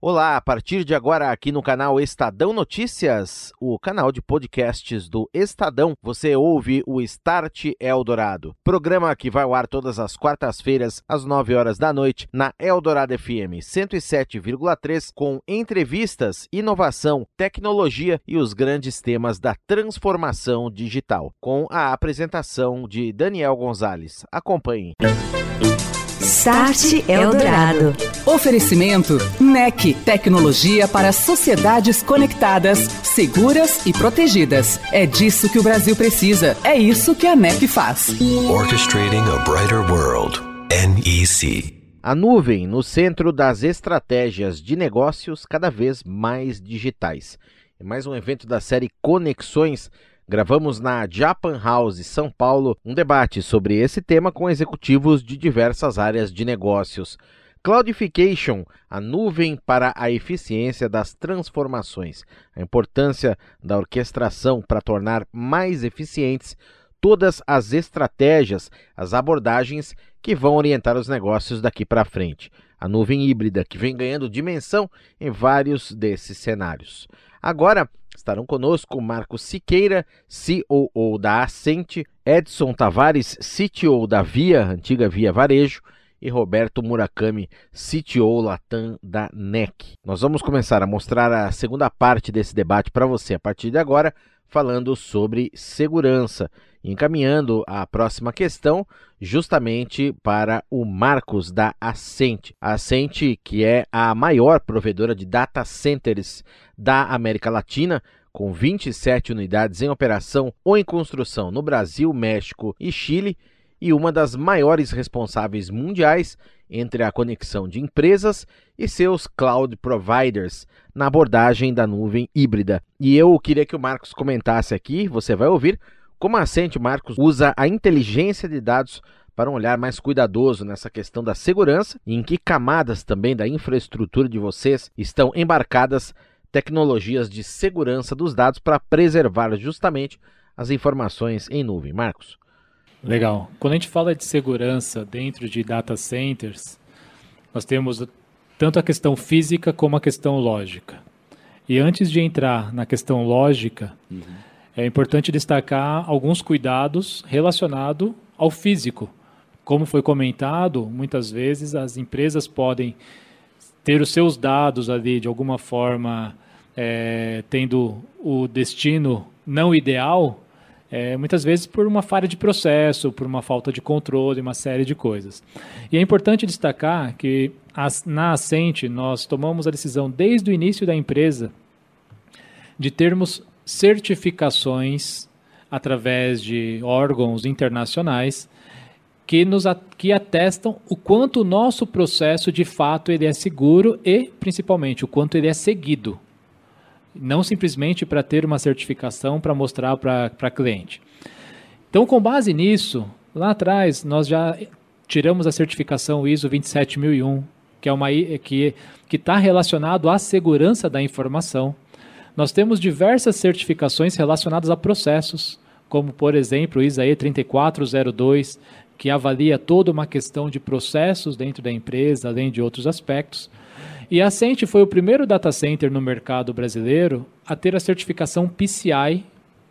Olá, a partir de agora aqui no canal Estadão Notícias, o canal de podcasts do Estadão, você ouve o Start Eldorado, programa que vai ao ar todas as quartas-feiras às 9 horas da noite na Eldorado FM 107,3 com entrevistas, inovação, tecnologia e os grandes temas da transformação digital, com a apresentação de Daniel Gonzalez. Acompanhe. Start Eldorado. Oferecimento NEC, tecnologia para sociedades conectadas, seguras e protegidas. É disso que o Brasil precisa. É isso que a NEC faz. Orchestrating a brighter world. NEC. A nuvem no centro das estratégias de negócios cada vez mais digitais. É mais um evento da série Conexões Gravamos na Japan House, São Paulo, um debate sobre esse tema com executivos de diversas áreas de negócios. Cloudification, a nuvem para a eficiência das transformações, a importância da orquestração para tornar mais eficientes todas as estratégias, as abordagens que vão orientar os negócios daqui para frente. A nuvem híbrida que vem ganhando dimensão em vários desses cenários. Agora, Estarão conosco Marcos Siqueira, COO da Ascente, Edson Tavares, CTO da Via, antiga Via Varejo, e Roberto Murakami, CTO Latam da NEC. Nós vamos começar a mostrar a segunda parte desse debate para você a partir de agora, falando sobre segurança, encaminhando a próxima questão justamente para o Marcos da Ascente. A Ascente, que é a maior provedora de data centers da América Latina, com 27 unidades em operação ou em construção no Brasil, México e Chile, e uma das maiores responsáveis mundiais entre a conexão de empresas e seus cloud providers na abordagem da nuvem híbrida. E eu queria que o Marcos comentasse aqui, você vai ouvir, como a Ascente Marcos usa a inteligência de dados para um olhar mais cuidadoso nessa questão da segurança e em que camadas também da infraestrutura de vocês estão embarcadas tecnologias de segurança dos dados para preservar justamente as informações em nuvem. Marcos. Legal. Quando a gente fala de segurança dentro de data centers, nós temos tanto a questão física como a questão lógica. E antes de entrar na questão lógica, uhum. é importante destacar alguns cuidados relacionados ao físico. Como foi comentado, muitas vezes as empresas podem ter os seus dados ali de alguma forma é, tendo o destino não ideal, é, muitas vezes por uma falha de processo, por uma falta de controle, uma série de coisas. E é importante destacar que as, na Ascente nós tomamos a decisão desde o início da empresa de termos certificações através de órgãos internacionais que nos que atestam o quanto o nosso processo de fato ele é seguro e principalmente o quanto ele é seguido não simplesmente para ter uma certificação para mostrar para cliente. Então, com base nisso, lá atrás nós já tiramos a certificação ISO 27001, que é uma que que está relacionado à segurança da informação. Nós temos diversas certificações relacionadas a processos, como por exemplo o ISAE 3402, que avalia toda uma questão de processos dentro da empresa, além de outros aspectos. E a Cente foi o primeiro data center no mercado brasileiro a ter a certificação PCI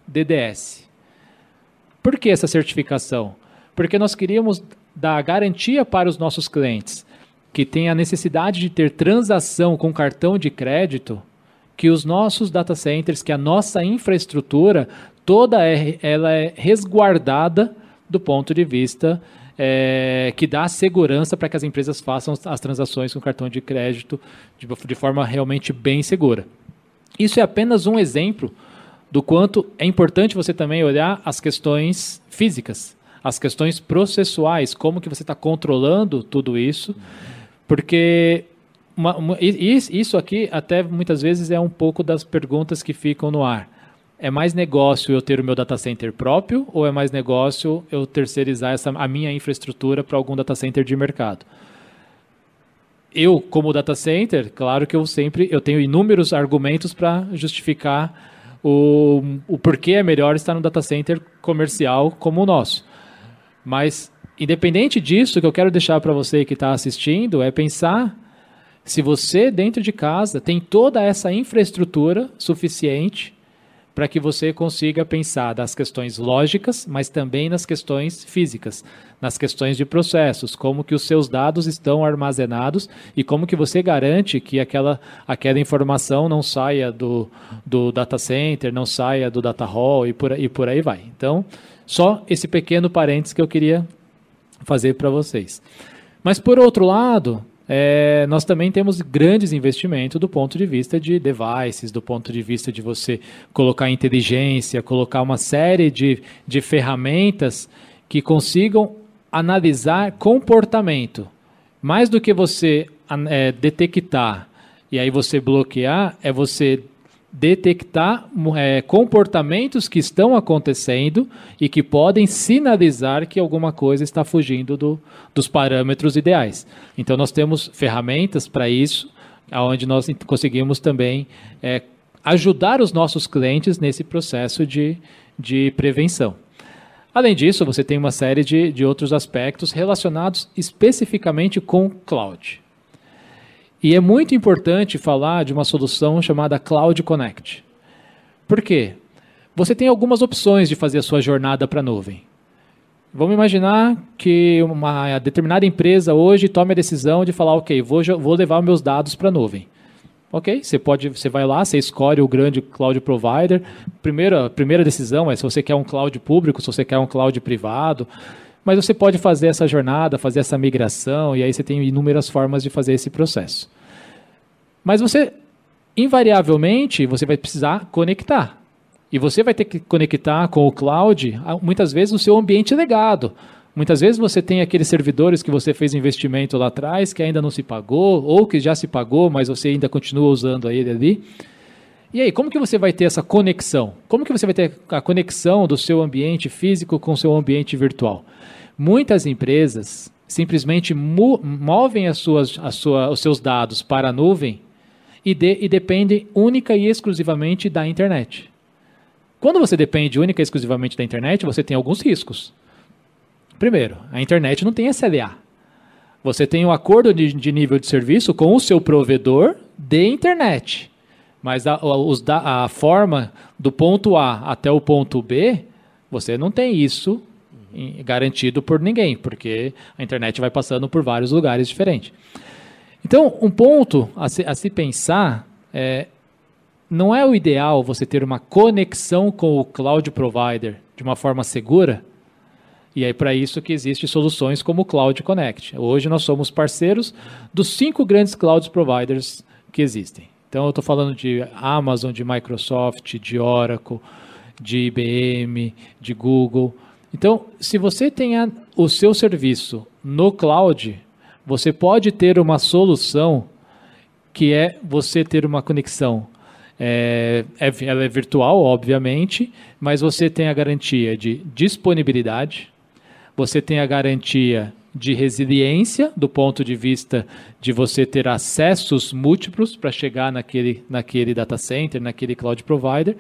DDS. Por que essa certificação? Porque nós queríamos dar garantia para os nossos clientes que têm a necessidade de ter transação com cartão de crédito, que os nossos data centers, que a nossa infraestrutura toda é, ela é resguardada do ponto de vista é, que dá segurança para que as empresas façam as transações com cartão de crédito de, de forma realmente bem segura. Isso é apenas um exemplo do quanto é importante você também olhar as questões físicas, as questões processuais, como que você está controlando tudo isso, porque uma, uma, isso aqui até muitas vezes é um pouco das perguntas que ficam no ar é mais negócio eu ter o meu data center próprio ou é mais negócio eu terceirizar essa, a minha infraestrutura para algum data center de mercado? Eu, como data center, claro que eu sempre eu tenho inúmeros argumentos para justificar o, o porquê é melhor estar no data center comercial como o nosso. Mas, independente disso, o que eu quero deixar para você que está assistindo é pensar se você dentro de casa tem toda essa infraestrutura suficiente para que você consiga pensar das questões lógicas, mas também nas questões físicas, nas questões de processos, como que os seus dados estão armazenados e como que você garante que aquela, aquela informação não saia do, do data center, não saia do data hall e por, e por aí vai. Então, só esse pequeno parênteses que eu queria fazer para vocês. Mas por outro lado, é, nós também temos grandes investimentos do ponto de vista de devices, do ponto de vista de você colocar inteligência, colocar uma série de, de ferramentas que consigam analisar comportamento. Mais do que você é, detectar e aí você bloquear, é você detectar é, comportamentos que estão acontecendo e que podem sinalizar que alguma coisa está fugindo do, dos parâmetros ideais. Então, nós temos ferramentas para isso, onde nós conseguimos também é, ajudar os nossos clientes nesse processo de, de prevenção. Além disso, você tem uma série de, de outros aspectos relacionados especificamente com cloud. E é muito importante falar de uma solução chamada Cloud Connect. Por quê? Você tem algumas opções de fazer a sua jornada para a nuvem. Vamos imaginar que uma determinada empresa hoje tome a decisão de falar, ok, vou, vou levar meus dados para a nuvem. Ok, você pode, você vai lá, você escolhe o grande cloud provider. Primeira, primeira decisão é se você quer um cloud público, se você quer um cloud privado. Mas você pode fazer essa jornada, fazer essa migração, e aí você tem inúmeras formas de fazer esse processo. Mas você, invariavelmente, você vai precisar conectar. E você vai ter que conectar com o cloud, muitas vezes, no seu ambiente legado. Muitas vezes você tem aqueles servidores que você fez investimento lá atrás, que ainda não se pagou, ou que já se pagou, mas você ainda continua usando ele ali. E aí, como que você vai ter essa conexão? Como que você vai ter a conexão do seu ambiente físico com o seu ambiente virtual? Muitas empresas simplesmente movem as suas, as sua, os seus dados para a nuvem e, de, e dependem única e exclusivamente da internet. Quando você depende única e exclusivamente da internet, você tem alguns riscos. Primeiro, a internet não tem SLA. Você tem um acordo de, de nível de serviço com o seu provedor de internet. Mas a, a, a forma do ponto A até o ponto B, você não tem isso garantido por ninguém, porque a internet vai passando por vários lugares diferentes. Então, um ponto a se, a se pensar é não é o ideal você ter uma conexão com o cloud provider de uma forma segura. E é para isso que existem soluções como o Cloud Connect. Hoje nós somos parceiros dos cinco grandes cloud providers que existem. Então eu estou falando de Amazon, de Microsoft, de Oracle, de IBM, de Google. Então, se você tem o seu serviço no cloud, você pode ter uma solução que é você ter uma conexão. É, é, ela é virtual, obviamente, mas você tem a garantia de disponibilidade, você tem a garantia de resiliência, do ponto de vista de você ter acessos múltiplos para chegar naquele, naquele data center, naquele cloud provider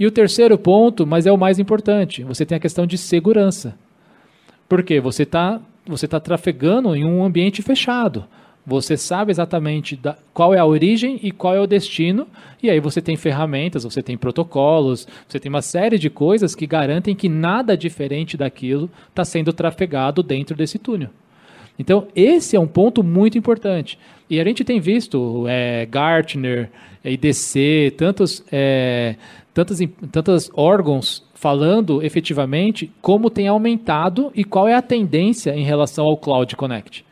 e o terceiro ponto, mas é o mais importante, você tem a questão de segurança. Por quê? Você está você tá trafegando em um ambiente fechado. Você sabe exatamente da, qual é a origem e qual é o destino, e aí você tem ferramentas, você tem protocolos, você tem uma série de coisas que garantem que nada diferente daquilo está sendo trafegado dentro desse túnel. Então, esse é um ponto muito importante. E a gente tem visto é, Gartner, IDC, tantos é, tantos, tantos órgãos falando efetivamente como tem aumentado e qual é a tendência em relação ao Cloud Connect.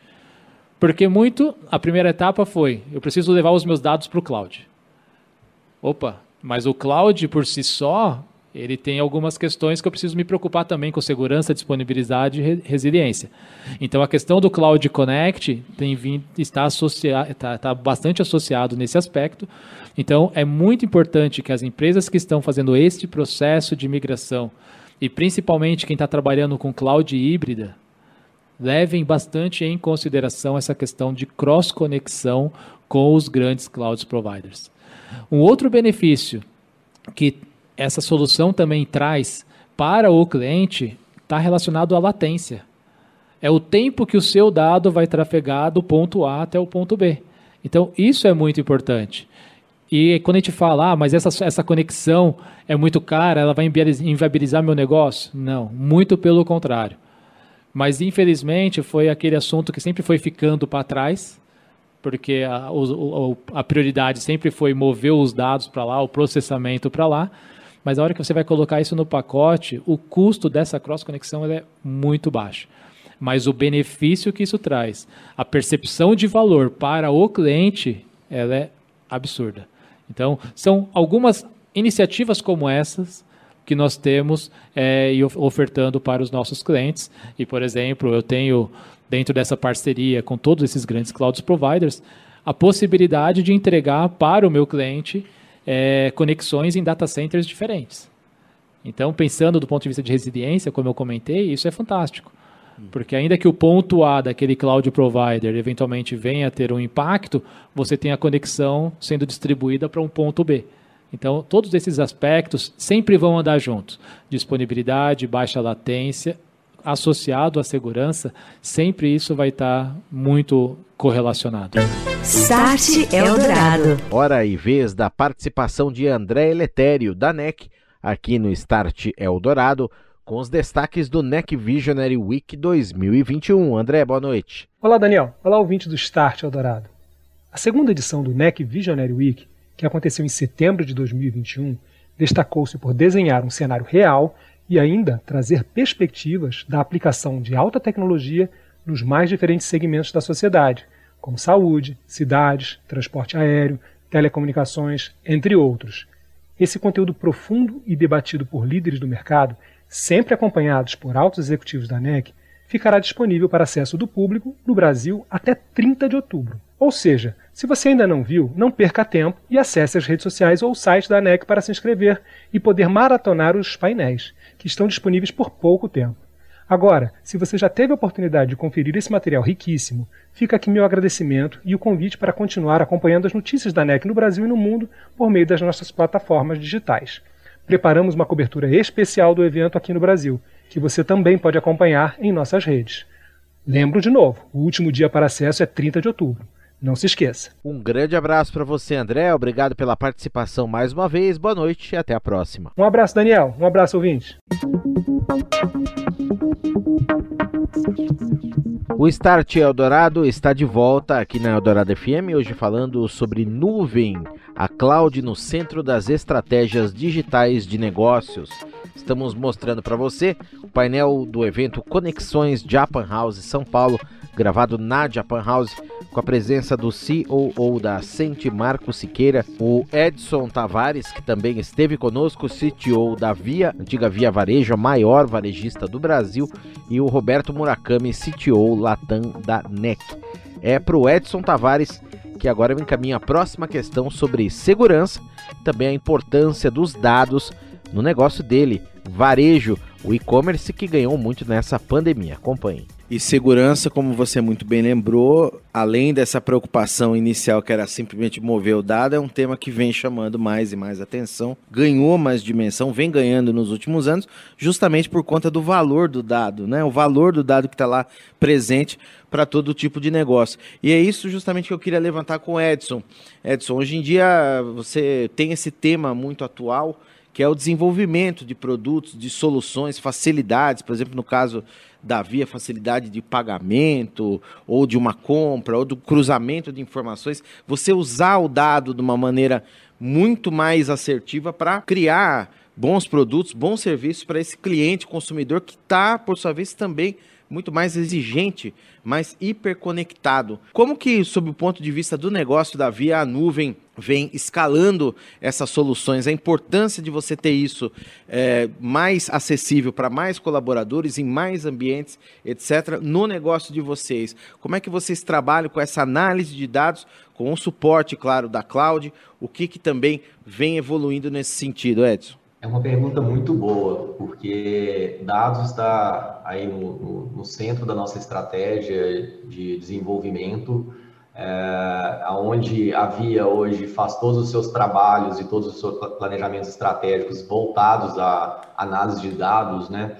Porque muito, a primeira etapa foi, eu preciso levar os meus dados para o cloud. Opa, mas o cloud por si só, ele tem algumas questões que eu preciso me preocupar também com segurança, disponibilidade e resiliência. Então a questão do Cloud Connect tem vindo, está, associado, está, está bastante associado nesse aspecto, então, é muito importante que as empresas que estão fazendo este processo de migração, e principalmente quem está trabalhando com cloud híbrida, levem bastante em consideração essa questão de cross-conexão com os grandes cloud providers. Um outro benefício que essa solução também traz para o cliente está relacionado à latência. É o tempo que o seu dado vai trafegar do ponto A até o ponto B. Então, isso é muito importante. E quando a gente fala, ah, mas essa, essa conexão é muito cara, ela vai inviabilizar meu negócio? Não, muito pelo contrário. Mas, infelizmente, foi aquele assunto que sempre foi ficando para trás, porque a, o, a prioridade sempre foi mover os dados para lá, o processamento para lá. Mas a hora que você vai colocar isso no pacote, o custo dessa cross-conexão é muito baixo. Mas o benefício que isso traz, a percepção de valor para o cliente, ela é absurda. Então, são algumas iniciativas como essas que nós temos é, e ofertando para os nossos clientes. E, por exemplo, eu tenho, dentro dessa parceria com todos esses grandes cloud providers, a possibilidade de entregar para o meu cliente é, conexões em data centers diferentes. Então, pensando do ponto de vista de resiliência, como eu comentei, isso é fantástico. Porque ainda que o ponto A daquele cloud provider eventualmente venha a ter um impacto, você tem a conexão sendo distribuída para um ponto B. Então, todos esses aspectos sempre vão andar juntos. Disponibilidade, baixa latência, associado à segurança, sempre isso vai estar muito correlacionado. Start Eldorado. Hora e vez da participação de André Eletério, da NEC, aqui no Start Eldorado com os destaques do NEC Visionary Week 2021. André, boa noite. Olá, Daniel. Olá, ouvinte do Start Eldorado. A segunda edição do NEC Visionary Week, que aconteceu em setembro de 2021, destacou-se por desenhar um cenário real e ainda trazer perspectivas da aplicação de alta tecnologia nos mais diferentes segmentos da sociedade, como saúde, cidades, transporte aéreo, telecomunicações, entre outros. Esse conteúdo profundo e debatido por líderes do mercado sempre acompanhados por altos executivos da NEC, ficará disponível para acesso do público no Brasil até 30 de outubro. Ou seja, se você ainda não viu, não perca tempo e acesse as redes sociais ou o site da NEC para se inscrever e poder maratonar os painéis, que estão disponíveis por pouco tempo. Agora, se você já teve a oportunidade de conferir esse material riquíssimo, fica aqui meu agradecimento e o convite para continuar acompanhando as notícias da NEC no Brasil e no mundo por meio das nossas plataformas digitais preparamos uma cobertura especial do evento aqui no Brasil, que você também pode acompanhar em nossas redes. Lembro de novo, o último dia para acesso é 30 de outubro. Não se esqueça. Um grande abraço para você, André. Obrigado pela participação mais uma vez. Boa noite e até a próxima. Um abraço, Daniel. Um abraço, ouvinte. O Start Eldorado está de volta aqui na Eldorado FM, hoje falando sobre nuvem, a cloud no centro das estratégias digitais de negócios. Estamos mostrando para você o painel do evento Conexões Japan House São Paulo, gravado na Japan House com a presença do COO da Sente Marco Siqueira, o Edson Tavares, que também esteve conosco, CTO da Via, antiga Via Varejo, a maior varejista do Brasil, e o Roberto Murakami, CTO Latam da NEC. É para o Edson Tavares que agora me encaminha a próxima questão sobre segurança, também a importância dos dados no negócio dele, varejo, o e-commerce que ganhou muito nessa pandemia. Acompanhe. E segurança, como você muito bem lembrou, além dessa preocupação inicial que era simplesmente mover o dado, é um tema que vem chamando mais e mais atenção, ganhou mais dimensão, vem ganhando nos últimos anos, justamente por conta do valor do dado, né? O valor do dado que está lá presente para todo tipo de negócio. E é isso justamente que eu queria levantar com o Edson. Edson, hoje em dia você tem esse tema muito atual, que é o desenvolvimento de produtos, de soluções, facilidades, por exemplo, no caso da via facilidade de pagamento, ou de uma compra, ou do cruzamento de informações, você usar o dado de uma maneira muito mais assertiva para criar bons produtos, bons serviços para esse cliente consumidor que está, por sua vez, também muito mais exigente, mais hiperconectado. Como que, sob o ponto de vista do negócio da Via, a nuvem vem escalando essas soluções, a importância de você ter isso é, mais acessível para mais colaboradores, em mais ambientes, etc., no negócio de vocês. Como é que vocês trabalham com essa análise de dados, com o suporte, claro, da cloud? O que, que também vem evoluindo nesse sentido, Edson? É uma pergunta muito boa, porque dados está aí no, no, no centro da nossa estratégia de desenvolvimento, é, onde a Via hoje faz todos os seus trabalhos e todos os seus planejamentos estratégicos voltados à análise de dados, né?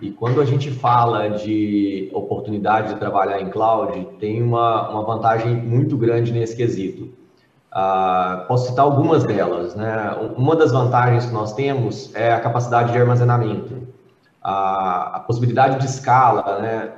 E quando a gente fala de oportunidade de trabalhar em cloud, tem uma, uma vantagem muito grande nesse quesito. Uh, posso citar algumas delas. Né? Uma das vantagens que nós temos é a capacidade de armazenamento, a, a possibilidade de escala. Né?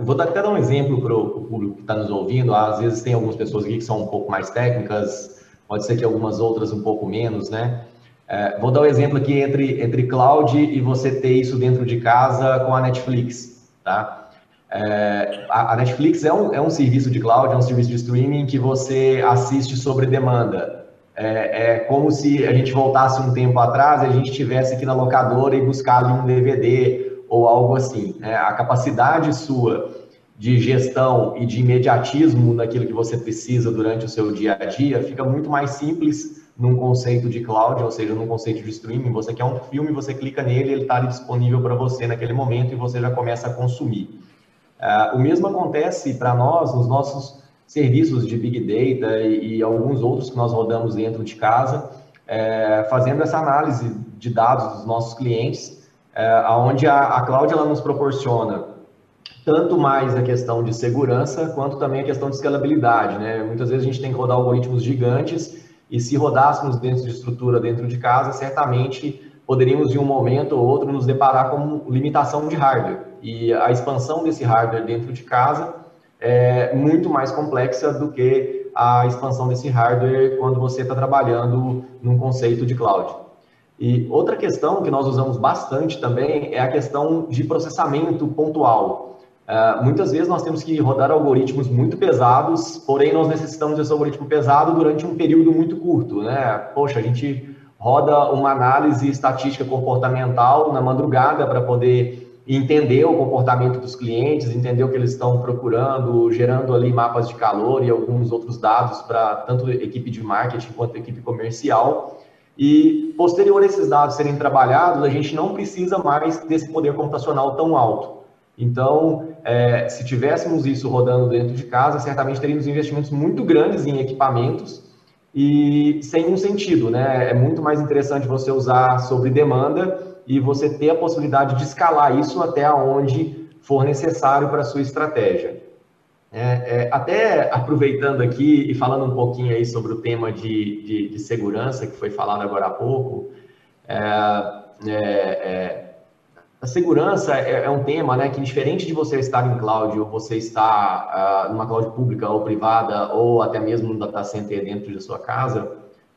Uh, vou até dar um exemplo para o público que está nos ouvindo. Às vezes tem algumas pessoas aqui que são um pouco mais técnicas, pode ser que algumas outras um pouco menos, né? Uh, vou dar um exemplo aqui entre, entre cloud e você ter isso dentro de casa com a Netflix, tá? É, a, Netflix é um, é um serviço de cloud, é um serviço de streaming que você assiste sobre demanda. É, é, como se a gente voltasse um tempo atrás e a gente estivesse aqui na locadora e buscar ali um DVD ou algo assim. Né? A capacidade sua de gestão e de imediatismo naquilo que você precisa durante o seu dia a dia fica muito mais simples num conceito de cloud, ou seja, num conceito de streaming. Você quer um filme, você clica nele, ele está disponível para você naquele momento e você já começa a consumir. Uh, o mesmo acontece para nós nos nossos serviços de Big Data e, e, alguns outros que nós rodamos dentro de casa, é, fazendo essa análise de dados dos nossos clientes, é, onde a, a cloud ela nos proporciona tanto mais a questão de segurança, quanto também a questão de escalabilidade. Né? Muitas vezes a gente tem que rodar algoritmos gigantes e se rodássemos dentro de estrutura dentro de casa, certamente poderíamos de um momento ou outro nos deparar com limitação de hardware e a expansão desse hardware dentro de casa é muito mais complexa do que a expansão desse hardware quando você está trabalhando num conceito de cloud. E outra questão que nós usamos bastante também é a questão de processamento pontual. Uh, muitas vezes nós temos que rodar algoritmos muito pesados, porém nós necessitamos desse algoritmo pesado durante um período muito curto, né? Poxa, a gente roda uma análise estatística comportamental na madrugada para poder entender o comportamento dos clientes, entender o que eles estão procurando, gerando ali mapas de calor e alguns outros dados para tanto equipe de marketing quanto equipe comercial. E posterior a esses dados serem trabalhados, a gente não precisa mais desse poder computacional tão alto. Então, é, se tivéssemos isso rodando dentro de casa, certamente teríamos investimentos muito grandes em equipamentos e sem um sentido, né? É muito mais interessante você usar sobre demanda e você ter a possibilidade de escalar isso até onde for necessário para a sua estratégia. É, é, até aproveitando aqui e falando um pouquinho aí sobre o tema de, de, de segurança que foi falado agora há pouco, é, é, é a segurança é, um tema né, que, diferente de você estar em cloud ou você estar uh, numa cloud pública ou privada ou até mesmo no data center dentro de sua casa,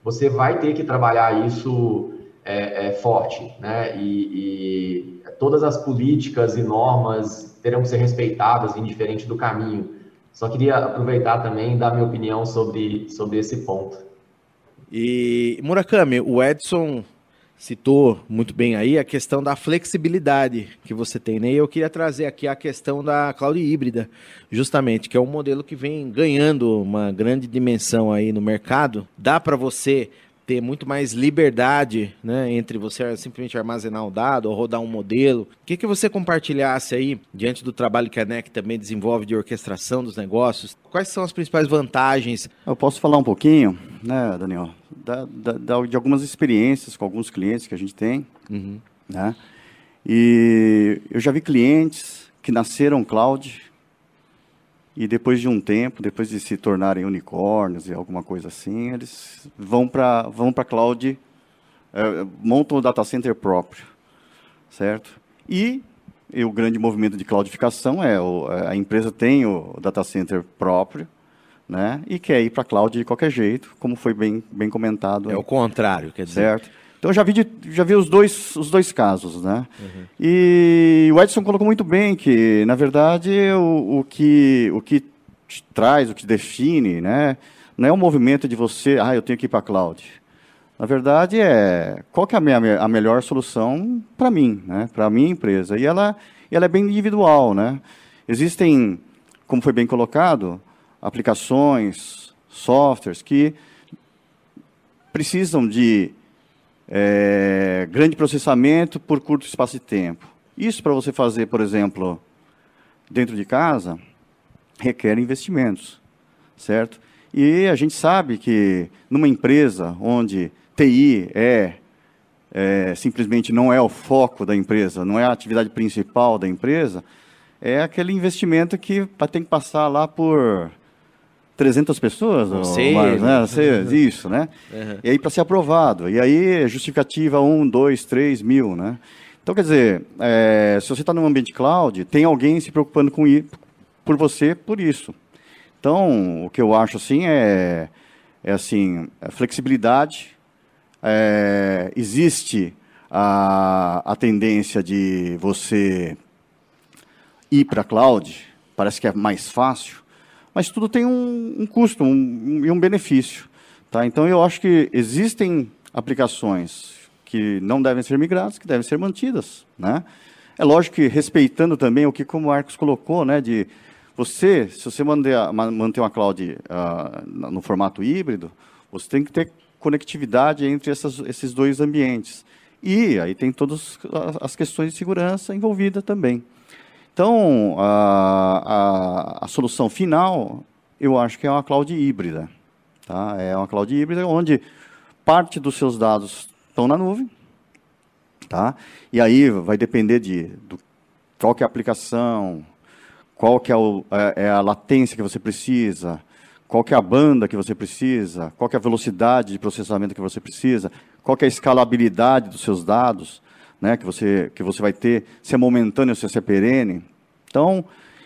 você vai ter que trabalhar isso é, é forte, né? E, e, todas as políticas e normas terão que ser respeitadas, indiferente do caminho. Só queria aproveitar também e dar minha opinião sobre, sobre esse ponto. E Murakami, o Edson citou muito bem aí a questão da flexibilidade que você tem, né? E eu queria trazer aqui a questão da cloud híbrida, justamente, que é um modelo que vem ganhando uma grande dimensão aí no mercado. Dá para você ter muito mais liberdade, né, entre você simplesmente armazenar o dado ou rodar um modelo. O que, que você compartilhasse aí, diante do trabalho que a NEC também desenvolve de orquestração dos negócios? Quais são as principais vantagens? Eu posso falar um pouquinho, né, Daniel, da, da, de algumas experiências com alguns clientes que a gente tem, uhum. né? E eu já vi clientes que nasceram cloud, e depois de um tempo, depois de se tornarem unicórnios e alguma coisa assim, eles vão para vão para cloud, é, montam o data center próprio, certo? E, e, o grande movimento de cloudificação é o, é, a empresa tem o data center próprio, né? E quer ir para cloud de qualquer jeito, como foi bem bem comentado. É o contrário, quer dizer. Certo. Então eu já vi, de, já vi os, dois, os dois casos, né? Uhum. E o Edson colocou muito bem que, na verdade, o, o, que, o que traz, o que define, né? Não é o movimento de você, ah, eu tenho que ir para a cloud. Na verdade, é qual que é a, minha, a melhor solução para mim, né? Para a minha empresa. E ela, ela é bem individual, né? Existem, como foi bem colocado, aplicações, softwares que precisam de é, grande processamento por curto espaço de tempo. Isso para você fazer, por exemplo, dentro de casa, requer investimentos, certo? E a gente sabe que numa empresa onde TI é é, simplesmente não é o foco da empresa, não é a atividade principal da empresa, é aquele investimento que tem que passar lá por 300 pessoas, sei, né? Isso, né? Uhum. E aí para ser aprovado. E aí justificativa 1, 2, 3 mil, né? Então, quer dizer, é, se você está num ambiente cloud, tem alguém se preocupando com por você por isso. Então, o que eu acho assim é, é assim, flexibilidade. É, existe a, a tendência de você ir para a cloud, parece que é mais fácil, mas tudo tem um, um custo e um, um, benefício. Tá? Então, eu acho que existem aplicações que não devem ser migradas, que devem ser mantidas. Né? É lógico que respeitando também o que o Marcos colocou, né, de você, se você manter, manter uma cloud uh, no formato híbrido, você tem que ter conectividade entre essas, esses dois ambientes. E aí tem todas as questões de segurança envolvidas também. Então, a, a, a, solução final, eu acho que é uma cloud híbrida. Tá? É uma cloud híbrida onde parte dos seus dados estão na nuvem, tá? e aí vai depender de do, qual que é a aplicação, qual que é, o, é, é, a latência que você precisa, qual que é a banda que você precisa, qual que é a velocidade de processamento que você precisa, qual que é a escalabilidade dos seus dados, né, que, você, que você vai ter, se é momentâneo se é perene. Então,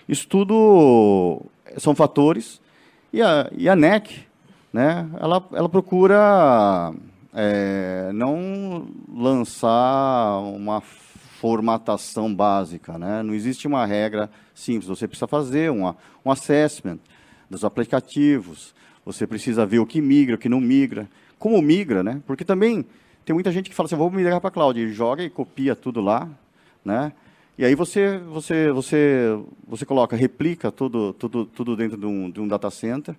isso tudo são fatores. E a, e a NEC, né, ela, ela procura é, não lançar uma formatação básica. Né? Não existe uma regra simples. Você precisa fazer uma, um assessment dos aplicativos, você precisa ver o que migra, o que não migra, como migra, né? porque também tem muita gente que fala assim, vou migrar para a cloud, joga e copia tudo lá, né? E aí você, você, você, você coloca, replica tudo, tudo, tudo dentro de um, de um data center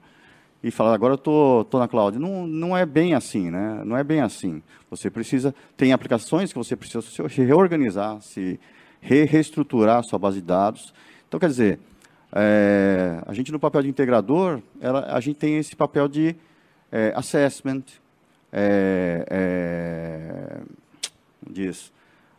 e fala, agora eu tô, tô na cloud. Não, não é bem assim, né? Não é bem assim. Você precisa, tem aplicações que você precisa se reorganizar, se re reestruturar a sua base de dados. Então, quer dizer, é, a gente no papel de integrador, ela, a gente tem esse papel de é, assessment, é, é, diz,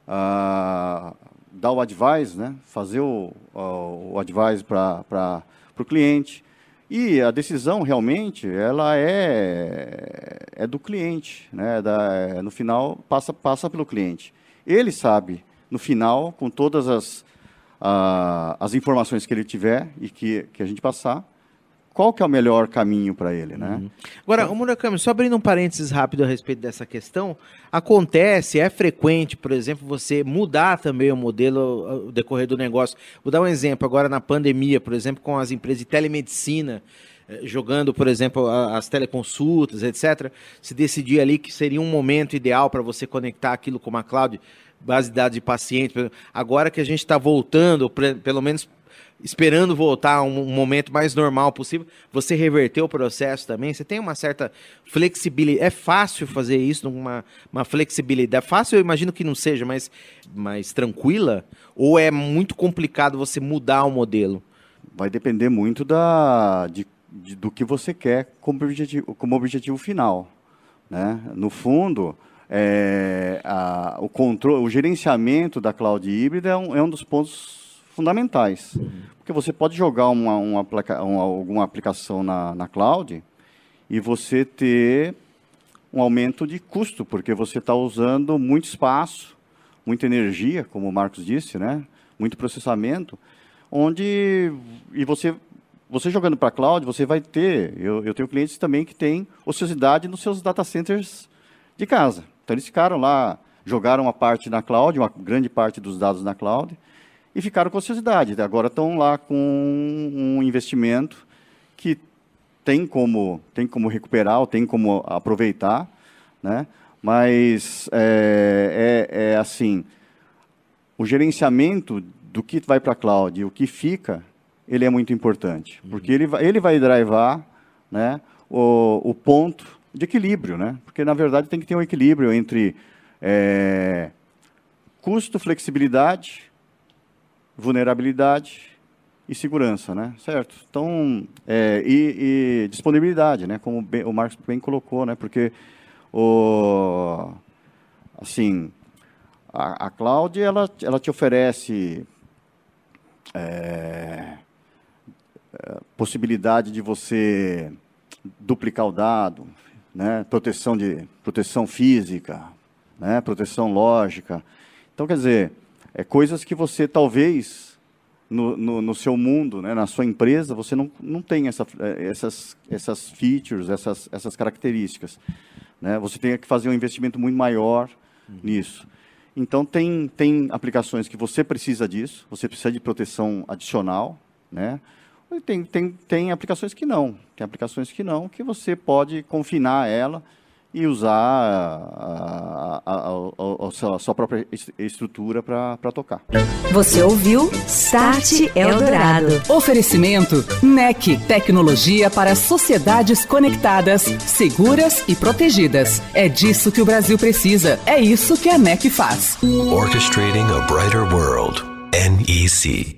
uh, dar o advice, né? fazer o, o, advice para o cliente. E a decisão realmente ela é, é do cliente, né? Da, é, no final passa, passa pelo cliente. Ele sabe, no final, com todas as, uh, as informações que ele tiver e que, que a gente passar, qual que é o melhor caminho para ele, né? Uhum. Agora, o Murakami, só abrindo um parênteses rápido a respeito dessa questão, acontece, é frequente, por exemplo, você mudar também o modelo, o decorrer do negócio. Vou dar um exemplo agora na pandemia, por exemplo, com as empresas de telemedicina, eh, jogando, por exemplo, as teleconsultas, etc., se decidir ali que seria um momento ideal para você conectar aquilo com uma cloud, base de dados de paciente. Agora que a gente está voltando, pelo menos esperando voltar a um, momento mais normal possível, você reverter o processo também? Você tem uma certa flexibilidade. É fácil fazer isso, uma, uma flexibilidade. Fácil, eu imagino que não seja, mas mais tranquila? Ou é muito complicado você mudar o modelo? Vai depender muito da, de, de, do que você quer como objetivo, como objetivo final. Né? No fundo, é, a, o controle, o gerenciamento da cloud híbrida é um, é um dos pontos fundamentais. Porque você pode jogar uma, uma, uma, alguma aplicação na, na cloud e você ter um aumento de custo, porque você está usando muito espaço, muita energia, como o Marcos disse, né? muito processamento, onde e você você jogando para a cloud, você vai ter, eu, eu tenho clientes também que têm ociosidade nos seus data centers de casa. Então eles ficaram lá, jogaram uma parte na cloud, uma grande parte dos dados na cloud, e ficaram com ociosidade. Agora estão lá com um investimento que tem como, tem como recuperar, ou tem como aproveitar, né? mas é, é, é assim, o gerenciamento do que vai para a cloud e o que fica, ele é muito importante, uhum. porque ele vai, ele vai drivar né, o, o ponto de equilíbrio, né? porque na verdade tem que ter um equilíbrio entre é, custo, flexibilidade vulnerabilidade e segurança, né? Certo? Então, é, e, e, disponibilidade, né? Como bem, o Marcos bem colocou, né? Porque o, assim, a, a cloud ela, ela te oferece é, possibilidade de você duplicar o dado, né? proteção, de, proteção física, né? proteção lógica. Então, quer dizer, é coisas que você talvez no, no, no, seu mundo, né, na sua empresa, você não, não tem essa, é, essas, essas features, essas, essas características. Né? Você tem que fazer um investimento muito maior uhum. nisso. Então, tem, tem aplicações que você precisa disso, você precisa de proteção adicional, né? E tem, tem, tem aplicações que não. Tem aplicações que não, que você pode confinar ela e usar a, a, a, a sua própria estrutura para tocar. Você ouviu Start Eldorado. Oferecimento NEC, tecnologia para sociedades conectadas, seguras e protegidas. É disso que o Brasil precisa. É isso que a NEC faz. Orchestrating a Brighter World. NEC.